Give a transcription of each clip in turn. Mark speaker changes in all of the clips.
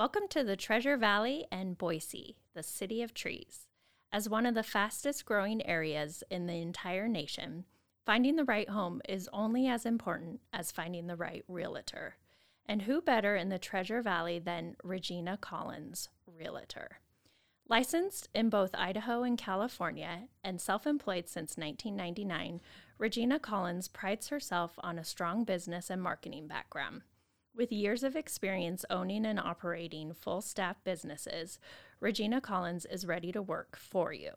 Speaker 1: Welcome to the Treasure Valley and Boise, the city of trees. As one of the fastest growing areas in the entire nation, finding the right home is only as important as finding the right realtor. And who better in the Treasure Valley than Regina Collins, realtor? Licensed in both Idaho and California and self employed since 1999, Regina Collins prides herself on a strong business and marketing background. With years of experience owning and operating full staff businesses, Regina Collins is ready to work for you.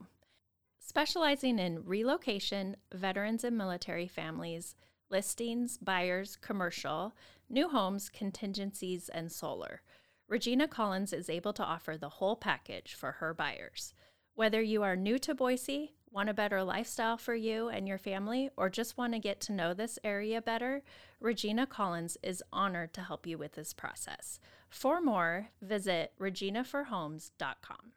Speaker 1: Specializing in relocation, veterans and military families, listings, buyers, commercial, new homes, contingencies, and solar. Regina Collins is able to offer the whole package for her buyers. Whether you are new to Boise, want a better lifestyle for you and your family, or just want to get to know this area better, Regina Collins is honored to help you with this process. For more, visit reginaforhomes.com.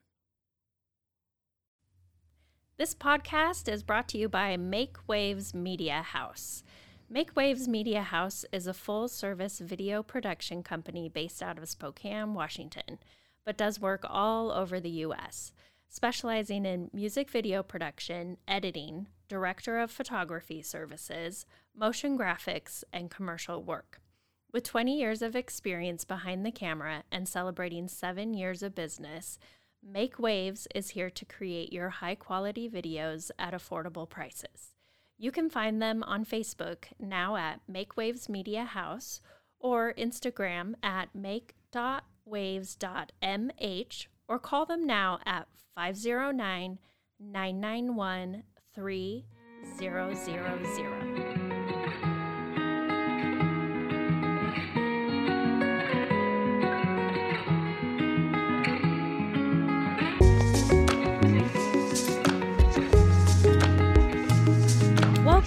Speaker 1: This podcast is brought to you by Make Waves Media House. Make Waves Media House is a full service video production company based out of Spokane, Washington, but does work all over the U.S., specializing in music video production, editing, director of photography services, motion graphics, and commercial work. With 20 years of experience behind the camera and celebrating seven years of business, Make Waves is here to create your high quality videos at affordable prices. You can find them on Facebook now at Make Waves Media House or Instagram at make.waves.mh or call them now at 509 991 3000.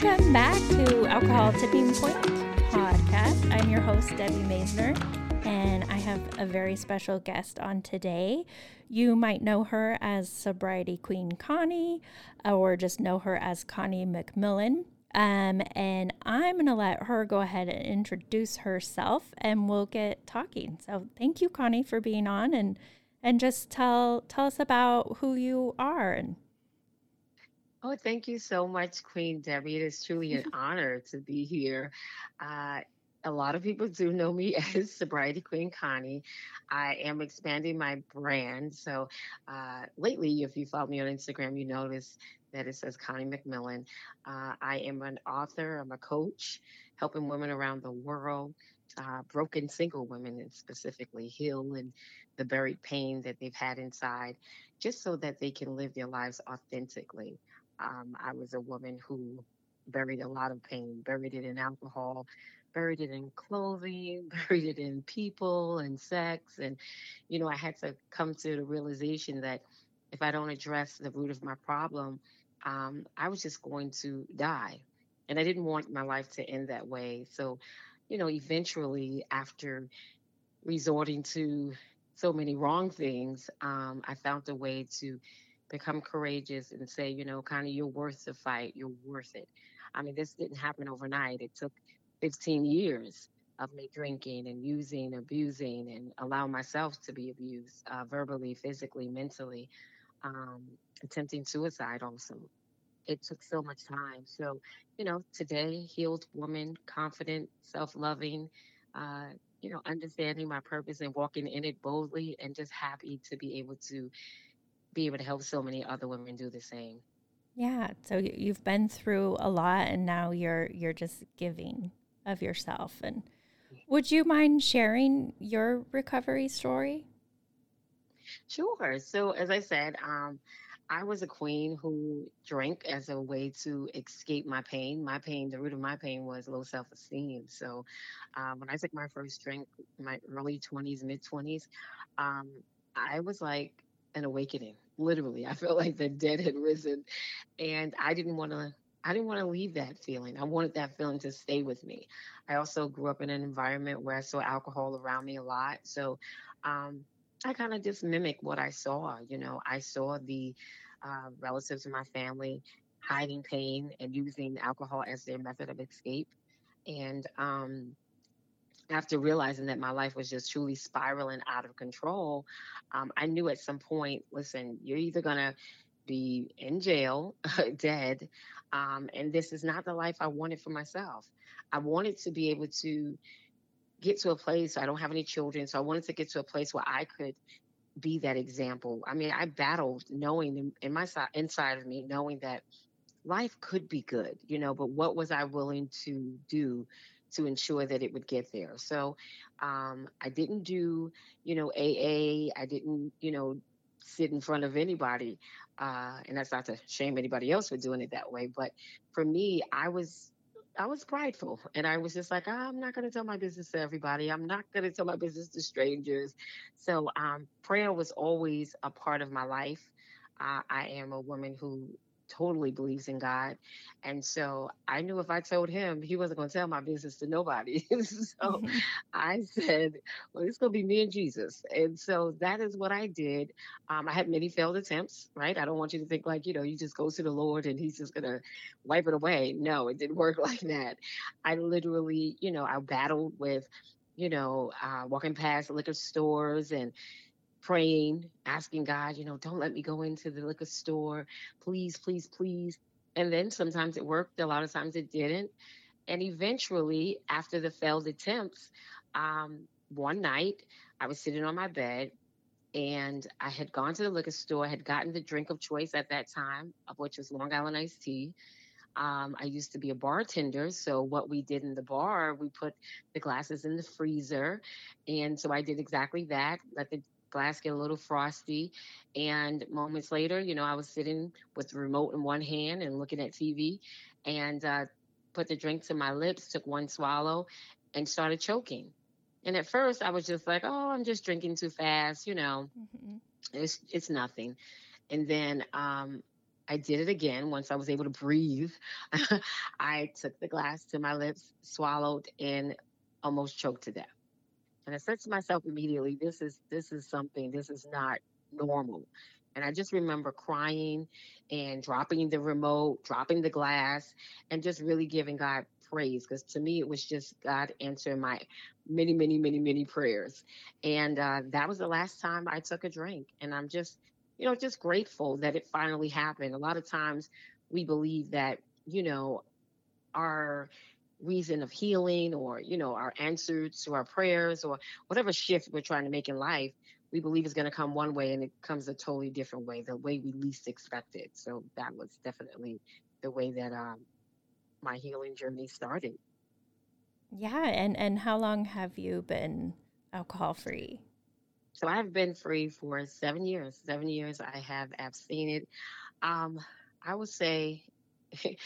Speaker 1: Welcome back to Alcohol Tipping Point podcast. I'm your host, Debbie Maisner, and I have a very special guest on today. You might know her as Sobriety Queen Connie, or just know her as Connie McMillan. Um, and I'm going to let her go ahead and introduce herself, and we'll get talking. So, thank you, Connie, for being on, and and just tell tell us about who you are and
Speaker 2: Oh, thank you so much, Queen Debbie. It is truly an honor to be here. Uh, a lot of people do know me as Sobriety Queen Connie. I am expanding my brand. So uh, lately, if you follow me on Instagram, you notice that it says Connie McMillan. Uh, I am an author, I'm a coach, helping women around the world, uh, broken single women and specifically, heal and the buried pain that they've had inside, just so that they can live their lives authentically. Um, I was a woman who buried a lot of pain, buried it in alcohol, buried it in clothing, buried it in people and sex. And, you know, I had to come to the realization that if I don't address the root of my problem, um, I was just going to die. And I didn't want my life to end that way. So, you know, eventually, after resorting to so many wrong things, um, I found a way to become courageous and say, you know, kind of, you're worth the fight, you're worth it. I mean, this didn't happen overnight. It took 15 years of me drinking and using, abusing, and allow myself to be abused uh, verbally, physically, mentally, um, attempting suicide also. It took so much time. So, you know, today, healed woman, confident, self loving, uh, you know, understanding my purpose and walking in it boldly, and just happy to be able to be able to help so many other women do the same.
Speaker 1: Yeah. So you've been through a lot and now you're you're just giving of yourself and would you mind sharing your recovery story?
Speaker 2: Sure. So as I said, um, I was a queen who drank as a way to escape my pain. My pain, the root of my pain was low self esteem. So uh, when I took my first drink, my early 20s, mid 20s, um, I was like, an awakening. Literally, I felt like the dead had risen, and I didn't want to. I didn't want to leave that feeling. I wanted that feeling to stay with me. I also grew up in an environment where I saw alcohol around me a lot, so um, I kind of just mimicked what I saw. You know, I saw the uh, relatives in my family hiding pain and using alcohol as their method of escape, and um, after realizing that my life was just truly spiraling out of control, um, I knew at some point, listen, you're either gonna be in jail, dead, um, and this is not the life I wanted for myself. I wanted to be able to get to a place. I don't have any children, so I wanted to get to a place where I could be that example. I mean, I battled knowing in, in my side, inside of me, knowing that life could be good, you know, but what was I willing to do to ensure that it would get there? So um, I didn't do, you know, AA. I didn't, you know, sit in front of anybody. Uh, and that's not to shame anybody else for doing it that way. But for me, I was I was prideful and I was just like, I'm not going to tell my business to everybody. I'm not going to tell my business to strangers. So um, prayer was always a part of my life. Uh, I am a woman who totally believes in God. And so I knew if I told him, he wasn't going to tell my business to nobody. so mm-hmm. I said, well, it's going to be me and Jesus. And so that is what I did. Um, I had many failed attempts, right? I don't want you to think like, you know, you just go to the Lord and he's just going to wipe it away. No, it didn't work like that. I literally, you know, I battled with, you know, uh, walking past liquor stores and, praying, asking God, you know, don't let me go into the liquor store. Please, please, please. And then sometimes it worked, a lot of times it didn't. And eventually, after the failed attempts, um, one night I was sitting on my bed and I had gone to the liquor store, had gotten the drink of choice at that time, of which was Long Island iced tea. Um, I used to be a bartender. So, what we did in the bar, we put the glasses in the freezer. And so I did exactly that, let the glass get a little frosty. And moments later, you know, I was sitting with the remote in one hand and looking at TV and uh, put the drink to my lips, took one swallow, and started choking. And at first, I was just like, "Oh, I'm just drinking too fast," you know. Mm-hmm. It's it's nothing. And then um, I did it again once I was able to breathe. I took the glass to my lips, swallowed, and almost choked to death. And I said to myself immediately, this is this is something, this is not normal. And I just remember crying and dropping the remote, dropping the glass, and just really giving God praise. Because to me, it was just God answering my many, many, many, many prayers. And uh, that was the last time I took a drink. And I'm just, you know, just grateful that it finally happened. A lot of times we believe that, you know, our reason of healing or you know our answers to our prayers or whatever shift we're trying to make in life we believe is going to come one way and it comes a totally different way the way we least expect it. So that was definitely the way that um, my healing journey started.
Speaker 1: Yeah and and how long have you been alcohol free
Speaker 2: so i've been free for seven years seven years i have abstained. Um i would say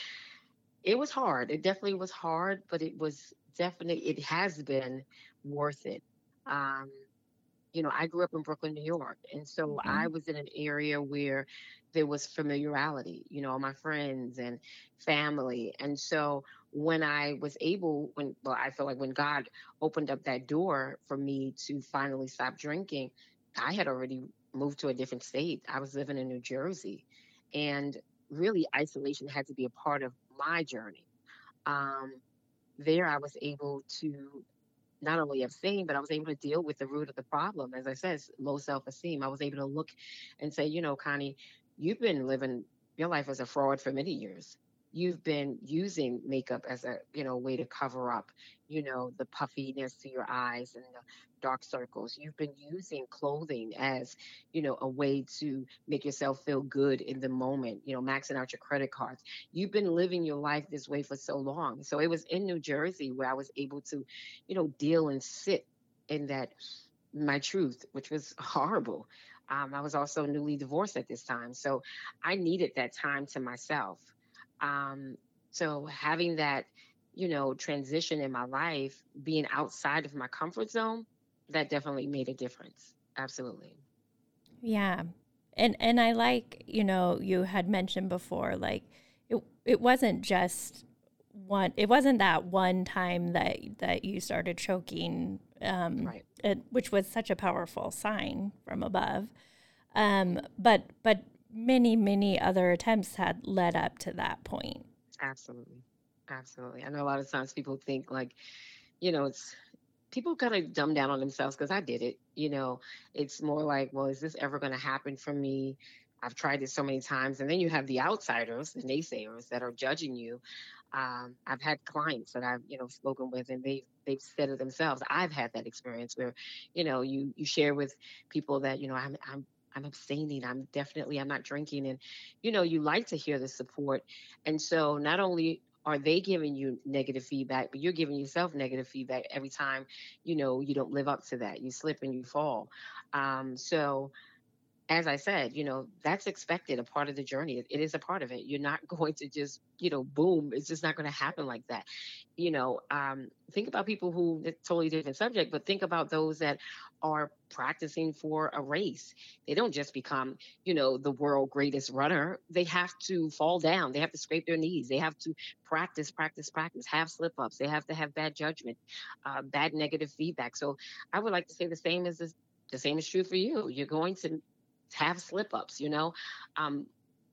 Speaker 2: it was hard. It definitely was hard, but it was definitely it has been worth it. Um, you know, I grew up in Brooklyn, New York, and so mm-hmm. I was in an area where there was familiarity, you know, my friends and family. And so when I was able, when well, I feel like when God opened up that door for me to finally stop drinking, I had already moved to a different state. I was living in New Jersey. And really isolation had to be a part of my journey. Um, there, I was able to not only abstain, but I was able to deal with the root of the problem. As I said, low self esteem. I was able to look and say, you know, Connie, you've been living your life as a fraud for many years you've been using makeup as a you know way to cover up you know the puffiness to your eyes and the dark circles. You've been using clothing as you know a way to make yourself feel good in the moment you know maxing out your credit cards. You've been living your life this way for so long. So it was in new jersey where i was able to you know deal and sit in that my truth which was horrible. Um, i was also newly divorced at this time. So i needed that time to myself um, so having that, you know, transition in my life, being outside of my comfort zone, that definitely made a difference. Absolutely.
Speaker 1: Yeah. And and I like, you know, you had mentioned before like it it wasn't just one it wasn't that one time that that you started choking um right. it, which was such a powerful sign from above. Um but but many, many other attempts had led up to that point.
Speaker 2: Absolutely. Absolutely. I know a lot of times people think like, you know, it's people kind of dumb down on themselves because I did it. You know, it's more like, well, is this ever going to happen for me? I've tried this so many times. And then you have the outsiders, the naysayers that are judging you. Um, I've had clients that I've, you know, spoken with and they've, they've said it themselves. I've had that experience where, you know, you you share with people that, you know, I'm I'm I'm abstaining. I'm definitely I'm not drinking. And, you know, you like to hear the support. And so not only are they giving you negative feedback but you're giving yourself negative feedback every time you know you don't live up to that you slip and you fall um, so as I said, you know, that's expected, a part of the journey. It, is a part of it. You're not going to just, you know, boom, it's just not going to happen like that. You know, um, think about people who, it's totally different subject, but think about those that are practicing for a race. They don't just become, you know, the world greatest runner. They have to fall down. They have to scrape their knees. They have to practice, practice, practice, have slip ups. They have to have bad judgment, uh, bad negative feedback. So I would like to say the same as this, the same is true for you. You're going to have slip ups, you know. Um,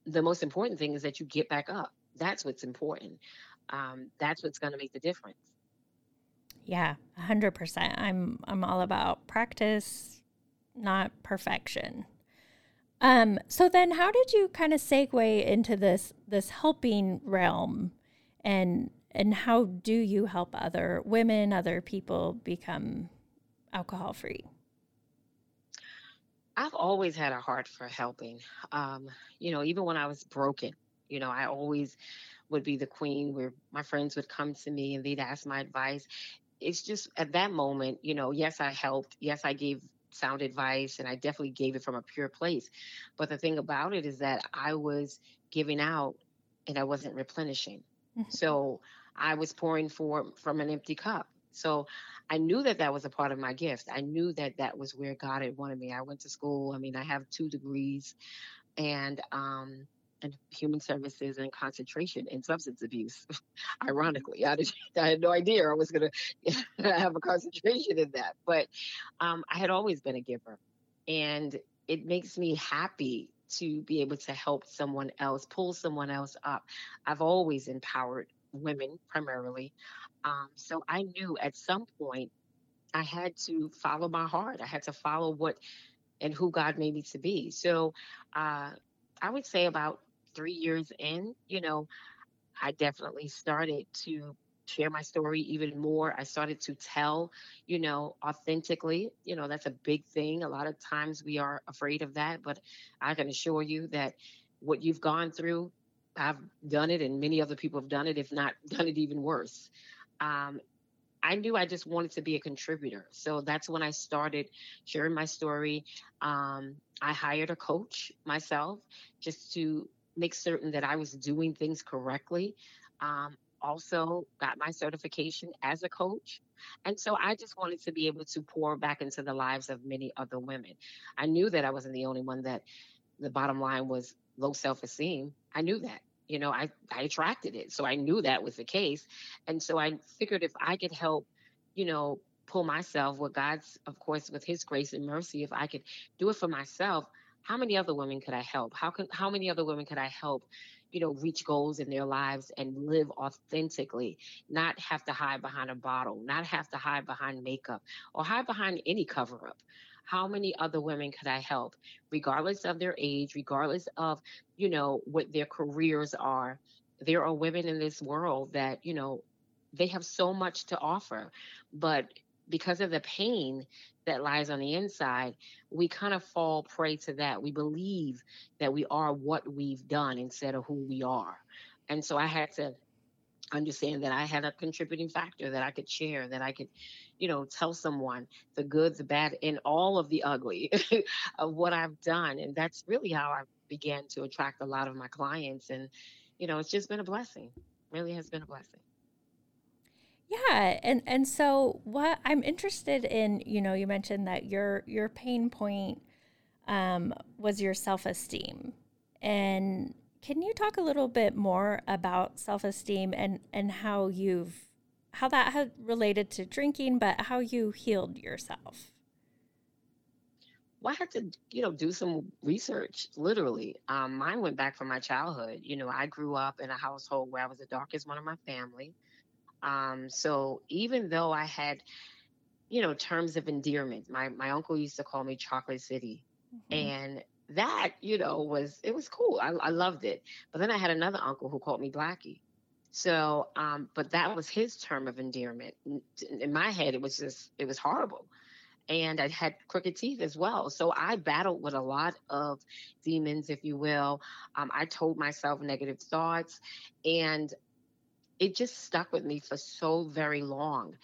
Speaker 2: the most important thing is that you get back up. That's what's important. Um, that's what's going to make the difference.
Speaker 1: Yeah, hundred percent. I'm I'm all about practice, not perfection. Um, so then, how did you kind of segue into this this helping realm, and and how do you help other women, other people become alcohol free?
Speaker 2: I've always had a heart for helping. Um, you know, even when I was broken, you know, I always would be the queen where my friends would come to me and they'd ask my advice. It's just at that moment, you know, yes, I helped. Yes, I gave sound advice and I definitely gave it from a pure place. But the thing about it is that I was giving out and I wasn't replenishing. Mm-hmm. So I was pouring for from an empty cup. So I knew that that was a part of my gift. I knew that that was where God had wanted me. I went to school. I mean, I have two degrees, and um, and human services and concentration in substance abuse. Ironically, I, did, I had no idea I was going to have a concentration in that, but um, I had always been a giver, and it makes me happy to be able to help someone else, pull someone else up. I've always empowered women primarily. Um, so I knew at some point I had to follow my heart. I had to follow what and who God made me to be. So uh, I would say about three years in, you know, I definitely started to share my story even more. I started to tell, you know, authentically. You know, that's a big thing. A lot of times we are afraid of that, but I can assure you that what you've gone through, I've done it, and many other people have done it, if not done it even worse um, I knew I just wanted to be a contributor. So that's when I started sharing my story. Um, I hired a coach myself just to make certain that I was doing things correctly. Um, also, got my certification as a coach. And so I just wanted to be able to pour back into the lives of many other women. I knew that I wasn't the only one that the bottom line was low self esteem. I knew that you know I, I attracted it so i knew that was the case. And so i figured if i could help you know pull myself with god's of course with his grace and mercy if i could do it for myself how many other women could i help? How can how many other women could i help you know reach goals in their lives and live authentically not have to hide behind a bottle not have to hide behind makeup or hide behind any cover up how many other women could I help, regardless of their age, regardless of, you know, what their careers are? There are women in this world that, you know, they have so much to offer, but because of the pain that lies on the inside, we kind of fall prey to that. We believe that we are what we've done instead of who we are. And so I had to understand that I had a contributing factor that I could share, that I could, you know, tell someone the good, the bad, and all of the ugly of what I've done. And that's really how I began to attract a lot of my clients. And, you know, it's just been a blessing. Really has been a blessing.
Speaker 1: Yeah, and and so what I'm interested in, you know, you mentioned that your your pain point um, was your self esteem, and can you talk a little bit more about self-esteem and and how you've how that had related to drinking, but how you healed yourself?
Speaker 2: Well, I had to, you know, do some research. Literally, um, mine went back from my childhood. You know, I grew up in a household where I was the darkest one of my family. Um, so even though I had you know, terms of endearment. My my uncle used to call me Chocolate City. Mm-hmm. And that, you know, was it was cool. I, I loved it. But then I had another uncle who called me Blackie. So, um, but that was his term of endearment. In my head, it was just, it was horrible. And I had crooked teeth as well. So I battled with a lot of demons, if you will. Um, I told myself negative thoughts, and it just stuck with me for so very long.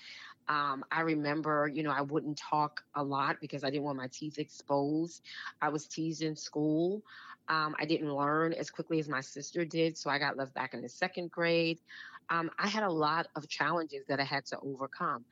Speaker 2: Um, I remember, you know, I wouldn't talk a lot because I didn't want my teeth exposed. I was teased in school. Um, I didn't learn as quickly as my sister did, so I got left back in the second grade. Um, I had a lot of challenges that I had to overcome,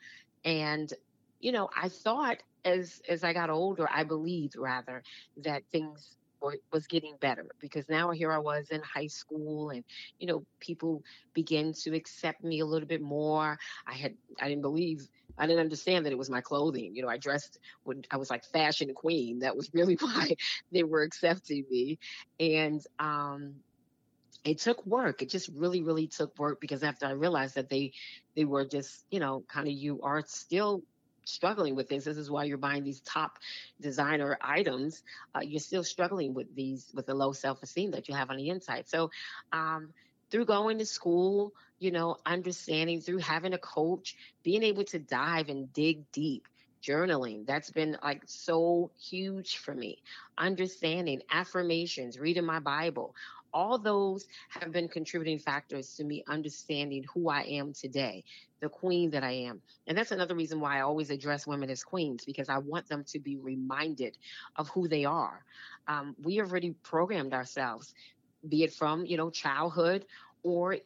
Speaker 2: and you know, I thought as as I got older, I believed rather that things were, was getting better because now here I was in high school, and you know, people began to accept me a little bit more. I had I didn't believe I didn't understand that it was my clothing. You know, I dressed when I was like fashion queen. That was really why they were accepting me. And um, it took work. It just really, really took work because after I realized that they they were just, you know, kind of you are still struggling with this. This is why you're buying these top designer items. Uh, you're still struggling with these with the low self esteem that you have on the inside. So um, through going to school, you know, understanding through having a coach, being able to dive and dig deep, journaling, that's been like so huge for me. Understanding affirmations, reading my Bible, all those have been contributing factors to me understanding who I am today, the queen that I am. And that's another reason why I always address women as queens because I want them to be reminded of who they are. Um, we already programmed ourselves be it from, you know, childhood or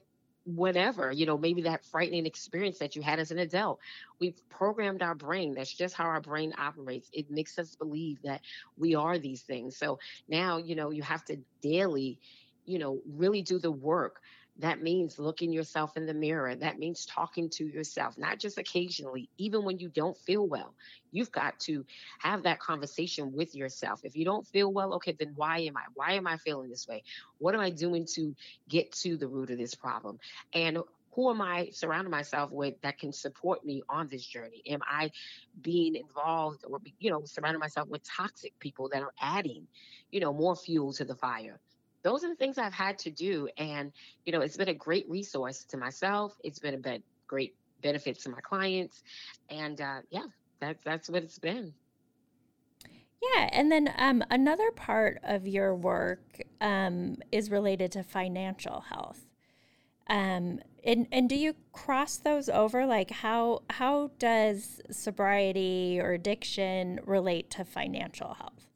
Speaker 2: whatever, you know, maybe that frightening experience that you had as an adult. We've programmed our brain. That's just how our brain operates. It makes us believe that we are these things. So now, you know, you have to daily, you know, really do the work that means looking yourself in the mirror. That means talking to yourself, not just occasionally, even when you don't feel well. You've got to have that conversation with yourself. If you don't feel well, okay, then why am I? Why am I feeling this way? What am I doing to get to the root of this problem? And who am I surrounding myself with that can support me on this journey? Am I being involved or, you know, surrounding myself with toxic people that are adding, you know, more fuel to the fire? Those are the things I've had to do. And, you know, it's been a great resource to myself. It's been a be- great benefit to my clients. And uh, yeah, that's, that's what it's been.
Speaker 1: Yeah, and then um, another part of your work um, is related to financial health. Um, and and do you cross those over? Like how how does sobriety or addiction relate to financial health?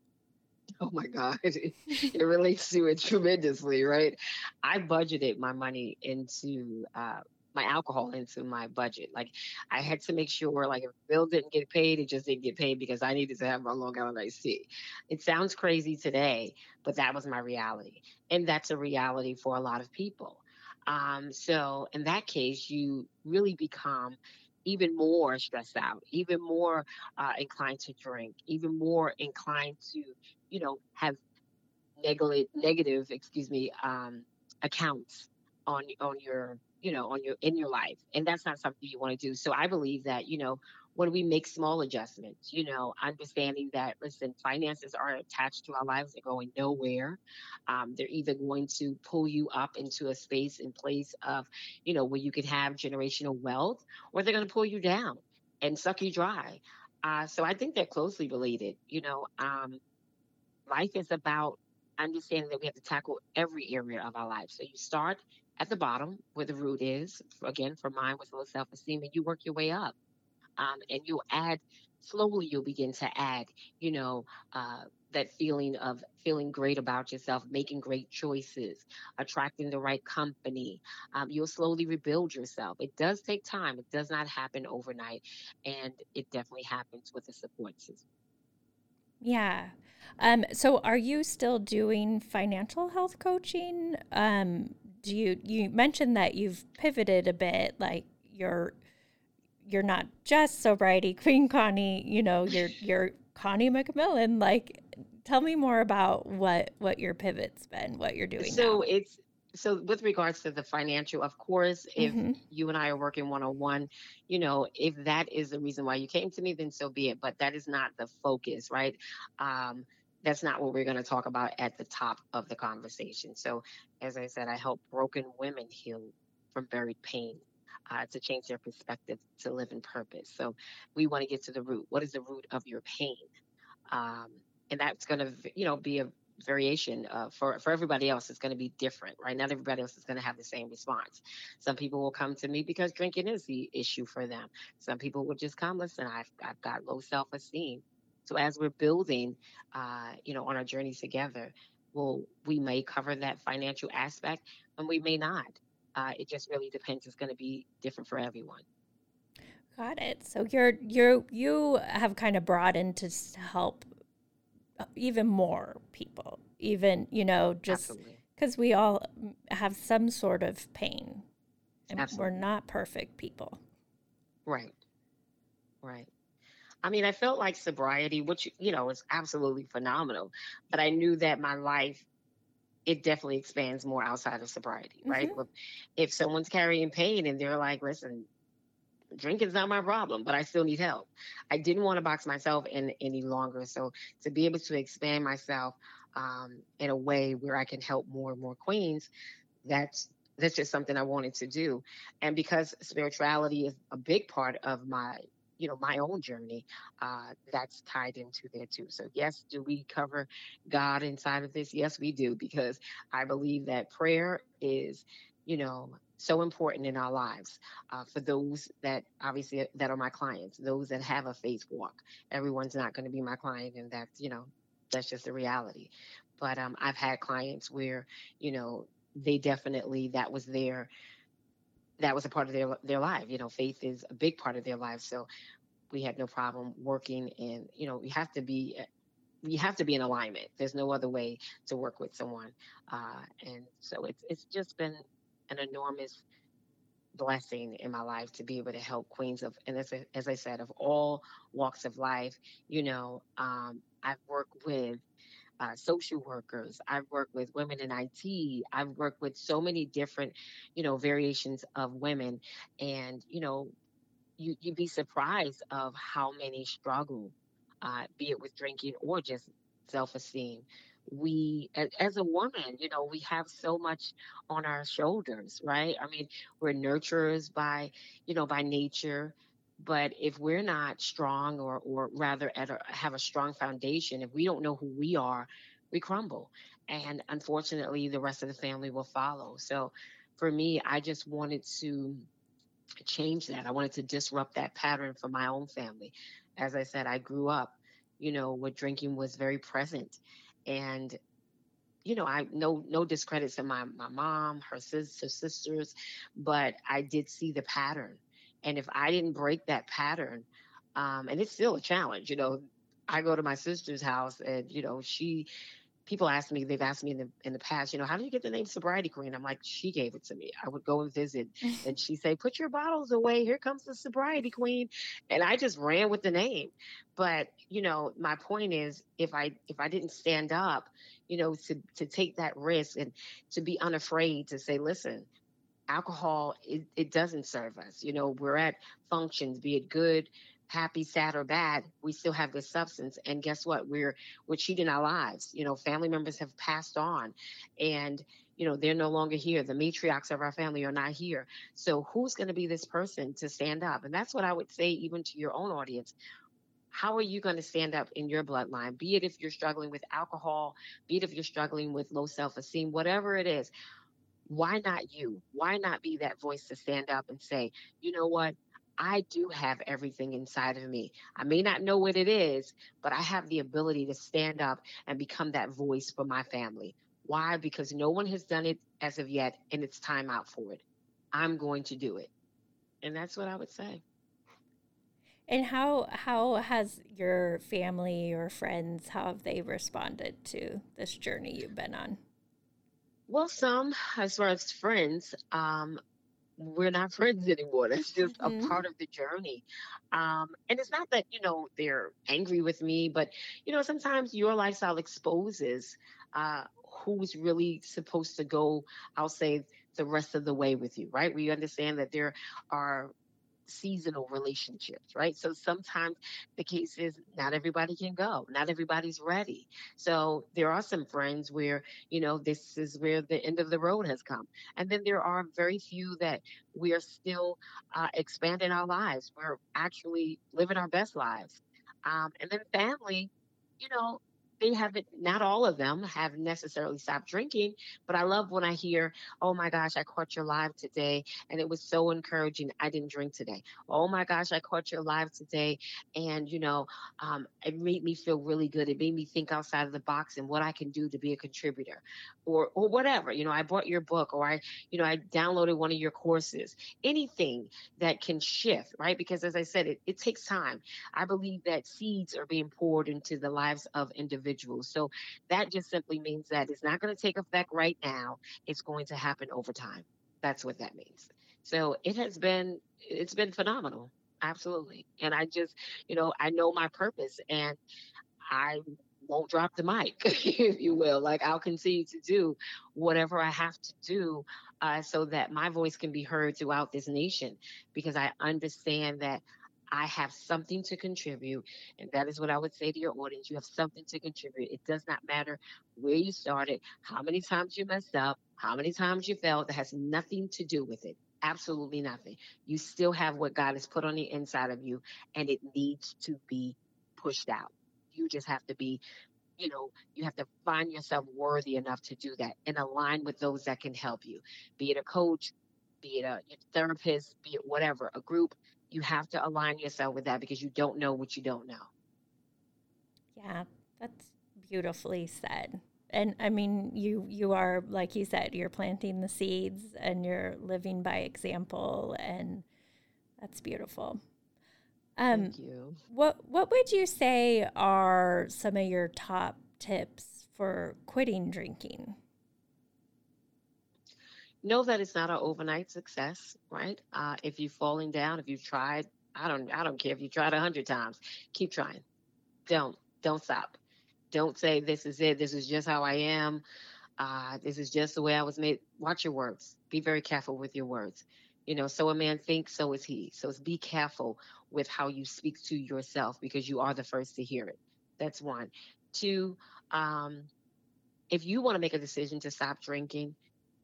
Speaker 2: Oh my God. It, relates to it tremendously, right? I budgeted my money into uh, my alcohol into my budget. Like I had to make sure like if bill didn't get paid, it just didn't get paid because I needed to have my Long Island iced tea. It sounds crazy today, but that was my reality. And that's a reality for a lot of people. Um, so in that case, you really become even more stressed out, even more uh, inclined to drink, even more inclined to you know, have negative, negative, excuse me, um, accounts on on your, you know, on your in your life, and that's not something you want to do. So I believe that, you know, when we make small adjustments, you know, understanding that, listen, finances are attached to our lives, they're going nowhere. Um, they're either going to pull you up into a space in place of, you know, where you could have generational wealth, or they're going to pull you down and suck you dry. Uh, so I think they're closely related. You know, um, life is about understanding that we have to tackle every area of our life. So you start at the bottom where the root is. Again, for mine was low self esteem, and you work your way up. Um, and you'll add slowly. You'll begin to add, you know, uh, that feeling of feeling great about yourself, making great choices, attracting the right company. Um, you'll slowly rebuild yourself. It does take time. It does not happen overnight, and it definitely happens with a support system.
Speaker 1: Yeah. Um, so are you still doing financial health coaching? Um, do you you mentioned that you've pivoted a bit, like you're you're not just sobriety queen Connie, you know, you're you're Connie McMillan. Like tell me more about what what your pivot's been, what you're doing.
Speaker 2: So
Speaker 1: now.
Speaker 2: it's so with regards to the financial, of course, if
Speaker 1: hmm
Speaker 2: you and I are working one on one, you know, if that is the reason why you came to me, then so be it. But that is not the focus, right? Um, that's not what we're going to talk about at the top of the conversation. So, as I said, I help broken women heal from buried pain. Uh, to change their perspective to live in purpose. So we want to get to the root. What is the root of your pain? um, and that's going to you know be a variation uh, for for everybody else it's going to be different right not everybody else is going to have the same response some people will come to me because drinking is the issue for them some people will just come listen i've, I've got low self-esteem so as we're building uh, you know on our journey together well we may cover that financial aspect and we may not uh, it just really depends. It's going to be different for everyone.
Speaker 1: Got it. So you're you're you have kind of brought in to help uh, even more people, even you know, just because we all have some sort of pain, and we're not perfect people.
Speaker 2: right. Right. I mean, I felt like sobriety, which, you know, is absolutely phenomenal, but I knew that my life, it definitely expands more outside of sobriety, right?
Speaker 1: hmm
Speaker 2: If if someone's carrying pain and they're like, listen, drinking's not my problem, but I still need help. I didn't want to box myself in any longer. So to be able to expand myself um, in a way where I can help more and more queens, that's that's just something I wanted to do. And because spirituality is a big part of my you know my own journey uh that's tied into there too. So yes do we cover god inside of this? Yes we do because i believe that prayer is you know so important in our lives uh, for those that obviously that are my clients those that have a faith walk. Everyone's not going to be my client and that's you know that's just the reality. But um, i've had clients where you know they definitely that was their that was a part of their their life you know faith is a big part of their life. So we had no problem working and you know we have to be we have to be in alignment. There's no other way to work with someone uh, and so it's it's just been an enormous blessing in my life to be able to help queens of and as, as i said of all walks of life you know um, i've worked with uh, social workers i've worked with women in it i've worked with so many different you know variations of women and you know you you'd be surprised of how many struggle, uh, be it with drinking or just self-esteem. We, as, as a woman, you know, we have so much on our shoulders, right? I mean, we're nurturers by, you know, by nature. But if we're not strong, or or rather at a, have a strong foundation, if we don't know who we are, we crumble. And unfortunately, the rest of the family will follow. So, for me, I just wanted to change that. I wanted to disrupt that pattern for my own family. As I said, I grew up, you know, where drinking was very present. And, you know, I no no discredit to my my mom, her sis her sisters, but I did see the pattern. And if I didn't break that pattern, um, and it's still a challenge, you know. I go to my sister's house and, you know, she people ask me, they've asked me in the in the past, you know, how do you get the name Sobriety Queen? I'm like, she gave it to me. I would go and visit, and she say, put your bottles away. Here comes the Sobriety Queen, and I just ran with the name. But you know, my point is, if I if I didn't stand up, you know, to to take that risk and to be unafraid to say, listen, alcohol it, it doesn't serve us you know we're at functions be it good happy sad or bad we still have this substance and guess what? We're we're cheating our lives you know family members have passed on and you know they're no longer here the matriarchs of our family are not here. So who's going to be this person to stand up? And that's what i would say even to your own audience. How are you going to stand up in your bloodline be it if you're struggling with alcohol be it if you're struggling with low self-esteem whatever it is why not you? Why not be that voice to stand up and say, you know what? I do have everything inside of me. I may not know what it is, but I have the ability to stand up and become that voice for my family. Why? Because no one has done it as of yet, and it's time out for it. I'm going to do it. And that's what I would say.
Speaker 1: And how how has your family or friends how have they responded to this journey you've been on?
Speaker 2: Well, some, as far as friends, um, we're not friends anymore. That's just a
Speaker 1: hmm
Speaker 2: part of the journey. Um, and it's not that, you know, they're angry with me, but, you know, sometimes your lifestyle exposes uh, who's really supposed to go, I'll say, the rest of the way with you, right? We understand that there are seasonal relationships, right? So sometimes the case is not everybody can go, not everybody's ready. So there are some friends where, you know, this is where the end of the road has come. And then there are very few that we are still uh, expanding our lives. We're actually living our best lives. Um, and then family, you know, they haven't not all of them have necessarily stopped drinking but i love when i hear oh my gosh i caught your live today and it was so encouraging i didn't drink today. Oh my gosh i caught your live today and you know um, it made me feel really good. It made me think outside of the box and what i can do to be a contributor or or whatever you know i bought your book or i you know i downloaded one of your courses. Anything that can shift right? Because as i said it, it takes time. I believe that seeds are being poured into the lives of individuals individuals. So that just simply means that it's not going to take effect right now. It's going to happen over time. That's what that means. So it has been it's been phenomenal. Absolutely. And I just, you know, I know my purpose and I won't drop the mic, if you will. Like I'll continue to do whatever I have to do uh, so that my voice can be heard throughout this nation because I understand that I have something to contribute. And that is what I would say to your audience. You have something to contribute. It does not matter where you started, how many times you messed up, how many times you failed. That has nothing to do with it. Absolutely nothing. You still have what God has put on the inside of you, and it needs to be pushed out. You just have to be you know, you have to find yourself worthy enough to do that and align with those that can help you, be it a coach, be it a therapist, be it whatever, a group you have to align yourself with that because you don't know what you don't know.
Speaker 1: Yeah, that's beautifully said. And I mean, you you are like you said, you're planting the seeds and you're living by example, and that's beautiful.
Speaker 2: Um, Thank you.
Speaker 1: What What would you say are some of your top tips for quitting drinking?
Speaker 2: Know that it's not an overnight success, right? Uh, if you've fallen down, if you've tried, I don't, I don't care if you tried a hundred times, keep trying. Don't, don't stop. Don't say this is it. This is just how I am. Uh, this is just the way I was made. Watch your words. Be very careful with your words. You know, so a man thinks, so is he. So it's be careful with how you speak to yourself because you are the first to hear it. That's one. Two, um, if you want to make a decision to stop drinking,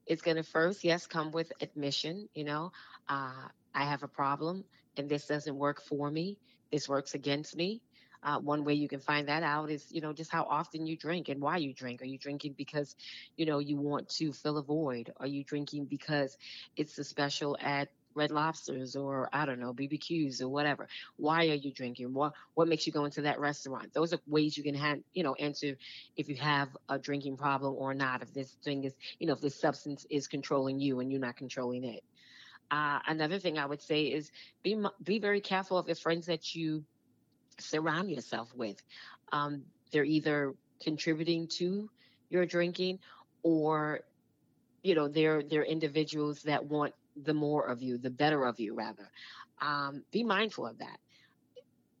Speaker 2: it's going to first, yes, come with admission. You know, uh, I have a problem and this doesn't work for me. This works against me. Uh, one way you can find that out is, you know, just how often you drink and why you drink. Are you drinking because, you know, you want to fill a void? Are you drinking because it's a special at Red Lobsters or I don't know BBQs or whatever. Why are you drinking? What what makes you go into that restaurant? Those are ways you can have you know answer if you have a drinking problem or not. If this thing is you know if this substance is controlling you and you're not controlling it. Uh, another thing I would say is be be very careful of the friends that you surround yourself with. Um, they're either contributing to your drinking or you know they're they're individuals that want the more of you, the better of you, rather. Um, be mindful of that.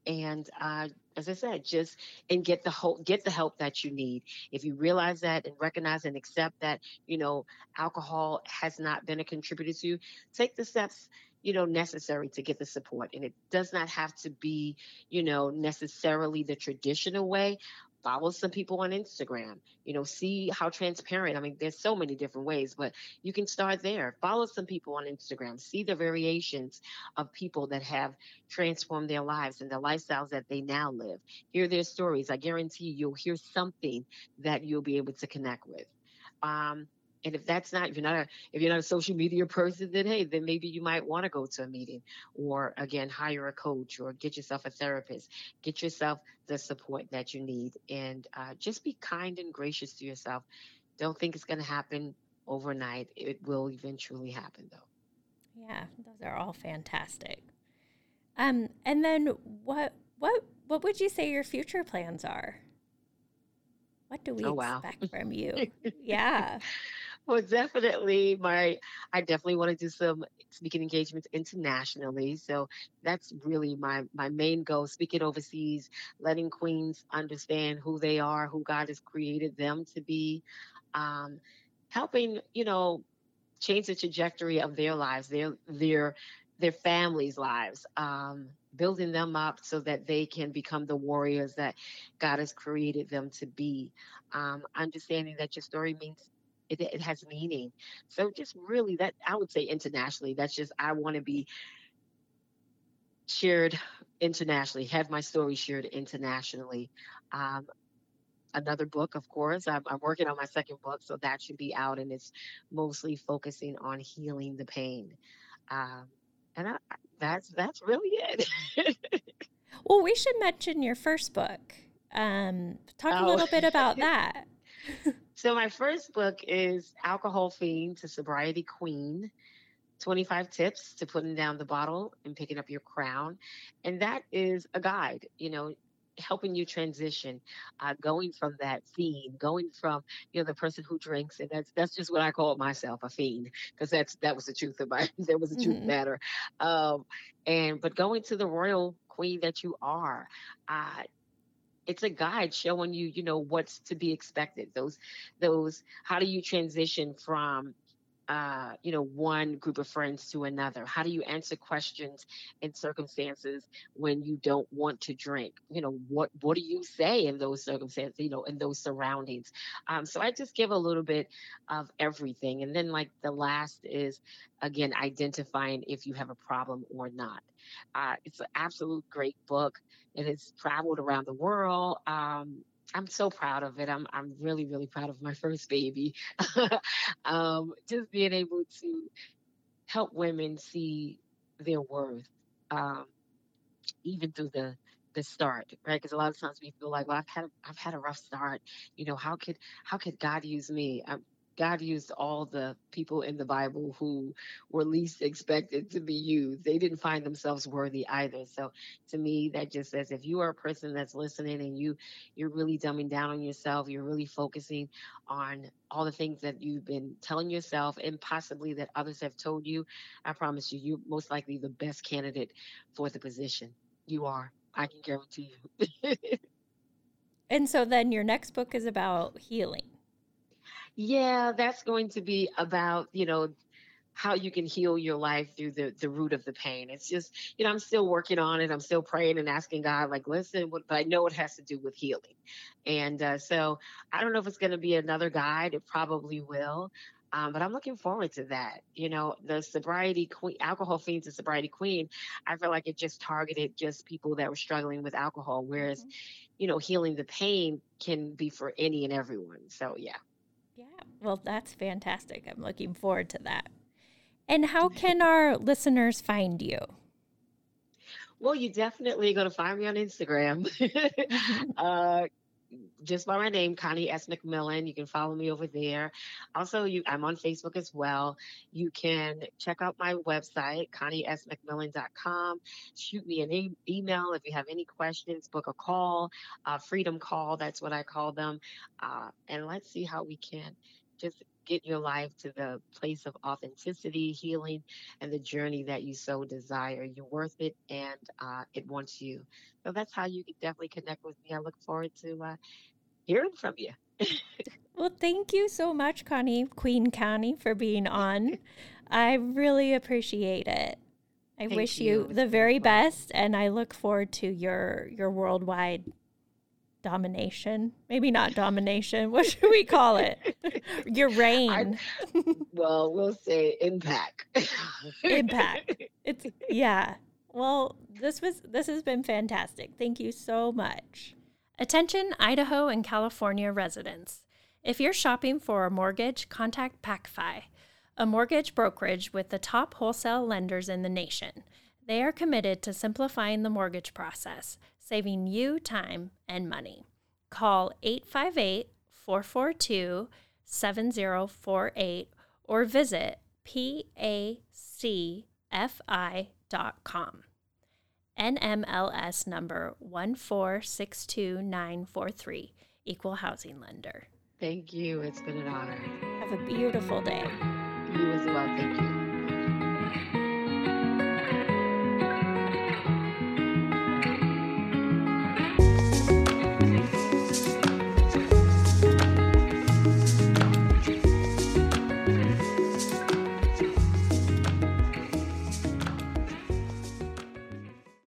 Speaker 2: And uh, as I said, just and get the help, get the help that you need. If you realize that and recognize and accept that, you know, alcohol has not been a contributor to you, take the steps you know necessary to get the support and it does not have to be you know necessarily the traditional way follow some people on Instagram, you know, see how transparent. I mean, there's so many different ways, but you can start there. Follow some people on Instagram, see the variations of people that have transformed their lives and the lifestyles that they now live. Hear their stories. I guarantee you'll hear something that you'll be able to connect with. Um, and if that's not if you're not a if you're not a social media person then hey then maybe you might want to go to a meeting or again hire a coach or get yourself a therapist. Get yourself the support that you need and uh, just be kind and gracious to yourself. Don't think it's going to happen overnight. It will eventually happen though.
Speaker 1: Yeah those are all fantastic. Um and then what what what would you say your future plans are? What do we oh, expect from you? Yeah
Speaker 2: Well, definitely my I definitely want to do some speaking engagements internationally. So that's really my my main goal, speaking overseas, letting queens understand who they are, who God has created them to be, um, helping, you know, change the trajectory of their lives, their their their families' lives, um, building them up so that they can become the warriors that God has created them to be. Um, understanding that your story means it, it has meaning. So just really that I would say internationally, that's just I want to be shared internationally, have my story shared internationally. Um, another book, of course. I'm, I'm, working on my second book, so that should be out, and it's mostly focusing on healing the pain. Um, and I, that's that's really it.
Speaker 1: well, we should mention your first book. Um, talk oh. a little bit about that.
Speaker 2: so my first book is Alcohol Fiend to Sobriety Queen. 25 tips to putting down the bottle and picking up your crown. And that is a guide, you know, helping you transition, uh, going from that fiend, going from you know the person who drinks, and that's that's just what I call myself, a fiend, because that's that was the truth of my that was the truth mm-hmm. matter, um, and but going to the royal queen that you are. Uh, it's a guide showing you you know what's to be expected. Those those how do you transition from uh, you know, one group of friends to another? How do you answer questions in circumstances when you don't want to drink? You know, what what do you say in those circumstances? You know, in those surroundings. Um, so I just give a little bit of everything, and then like the last is again identifying if you have a problem or not. Uh, it's an absolute great book. It has traveled around the world. Um, I'm so proud of it. I'm I'm really really proud of my first baby. um, just being able to help women see their worth, um, even through the the start, right? Because a lot of times we feel like, well, I've had I've had a rough start. You know, how could how could God use me? I'm, God used all the people in the Bible who were least expected to be used. They didn't find themselves worthy either. So to me, that just says if you are a person that's listening and you you're really dumbing down on yourself, you're really focusing on all the things that you've been telling yourself and possibly that others have told you, I promise you, you're most likely the best candidate for the position. You are. I can guarantee you.
Speaker 1: and so then your next book is about healing.
Speaker 2: Yeah, that's going to be about, you know, how you can heal your life through the the root of the pain. It's just, you know, I'm still working on it. I'm still praying and asking God, like, listen, what, but I know it has to do with healing. And uh, so I don't know if it's going to be another guide. It probably will. Um, but I'm looking forward to that. You know, the sobriety queen, alcohol fiends and sobriety queen. I feel like it just targeted just people that were struggling with alcohol, whereas, mm-hmm. you know, healing the pain can be for any and everyone. So yeah.
Speaker 1: Yeah, well, that's fantastic. I'm looking forward to that. And how can our listeners find you?
Speaker 2: Well, you're definitely going to find me on Instagram. Uh, just by my name, Connie S. McMillan. You can follow me over there. Also, you, I'm on Facebook as well. You can check out my website, conniesmcmillan.com. Shoot me an e- email if you have any questions. Book a call, freedom call. That's what I call them. Uh, and let's see how we can just get your life to the place of authenticity, healing, and the journey that you so desire. You're worth it, and uh, it wants you. So that's how you can definitely connect with me. I look forward to uh, hearing from you.
Speaker 1: well, thank you so much, Connie, Queen Connie, for being on. I really appreciate it. I thank wish you, you the very best, and I look forward to your your worldwide domination. Maybe not domination. What should we call it? Your reign. I,
Speaker 2: well, we'll say impact.
Speaker 1: impact. It's yeah. Well, this was this has been fantastic. Thank you so much. Attention Idaho and California residents. If you're shopping for a mortgage, contact PacFi, a mortgage brokerage with the top wholesale lenders in the nation. They are committed to simplifying the mortgage process, saving you time and money. Call 858 442 7048 or visit pacfi.com. NMLS number 1462943, Equal Housing Lender.
Speaker 2: Thank you. It's been an honor.
Speaker 1: Have a beautiful day.
Speaker 2: You as well. Thank you.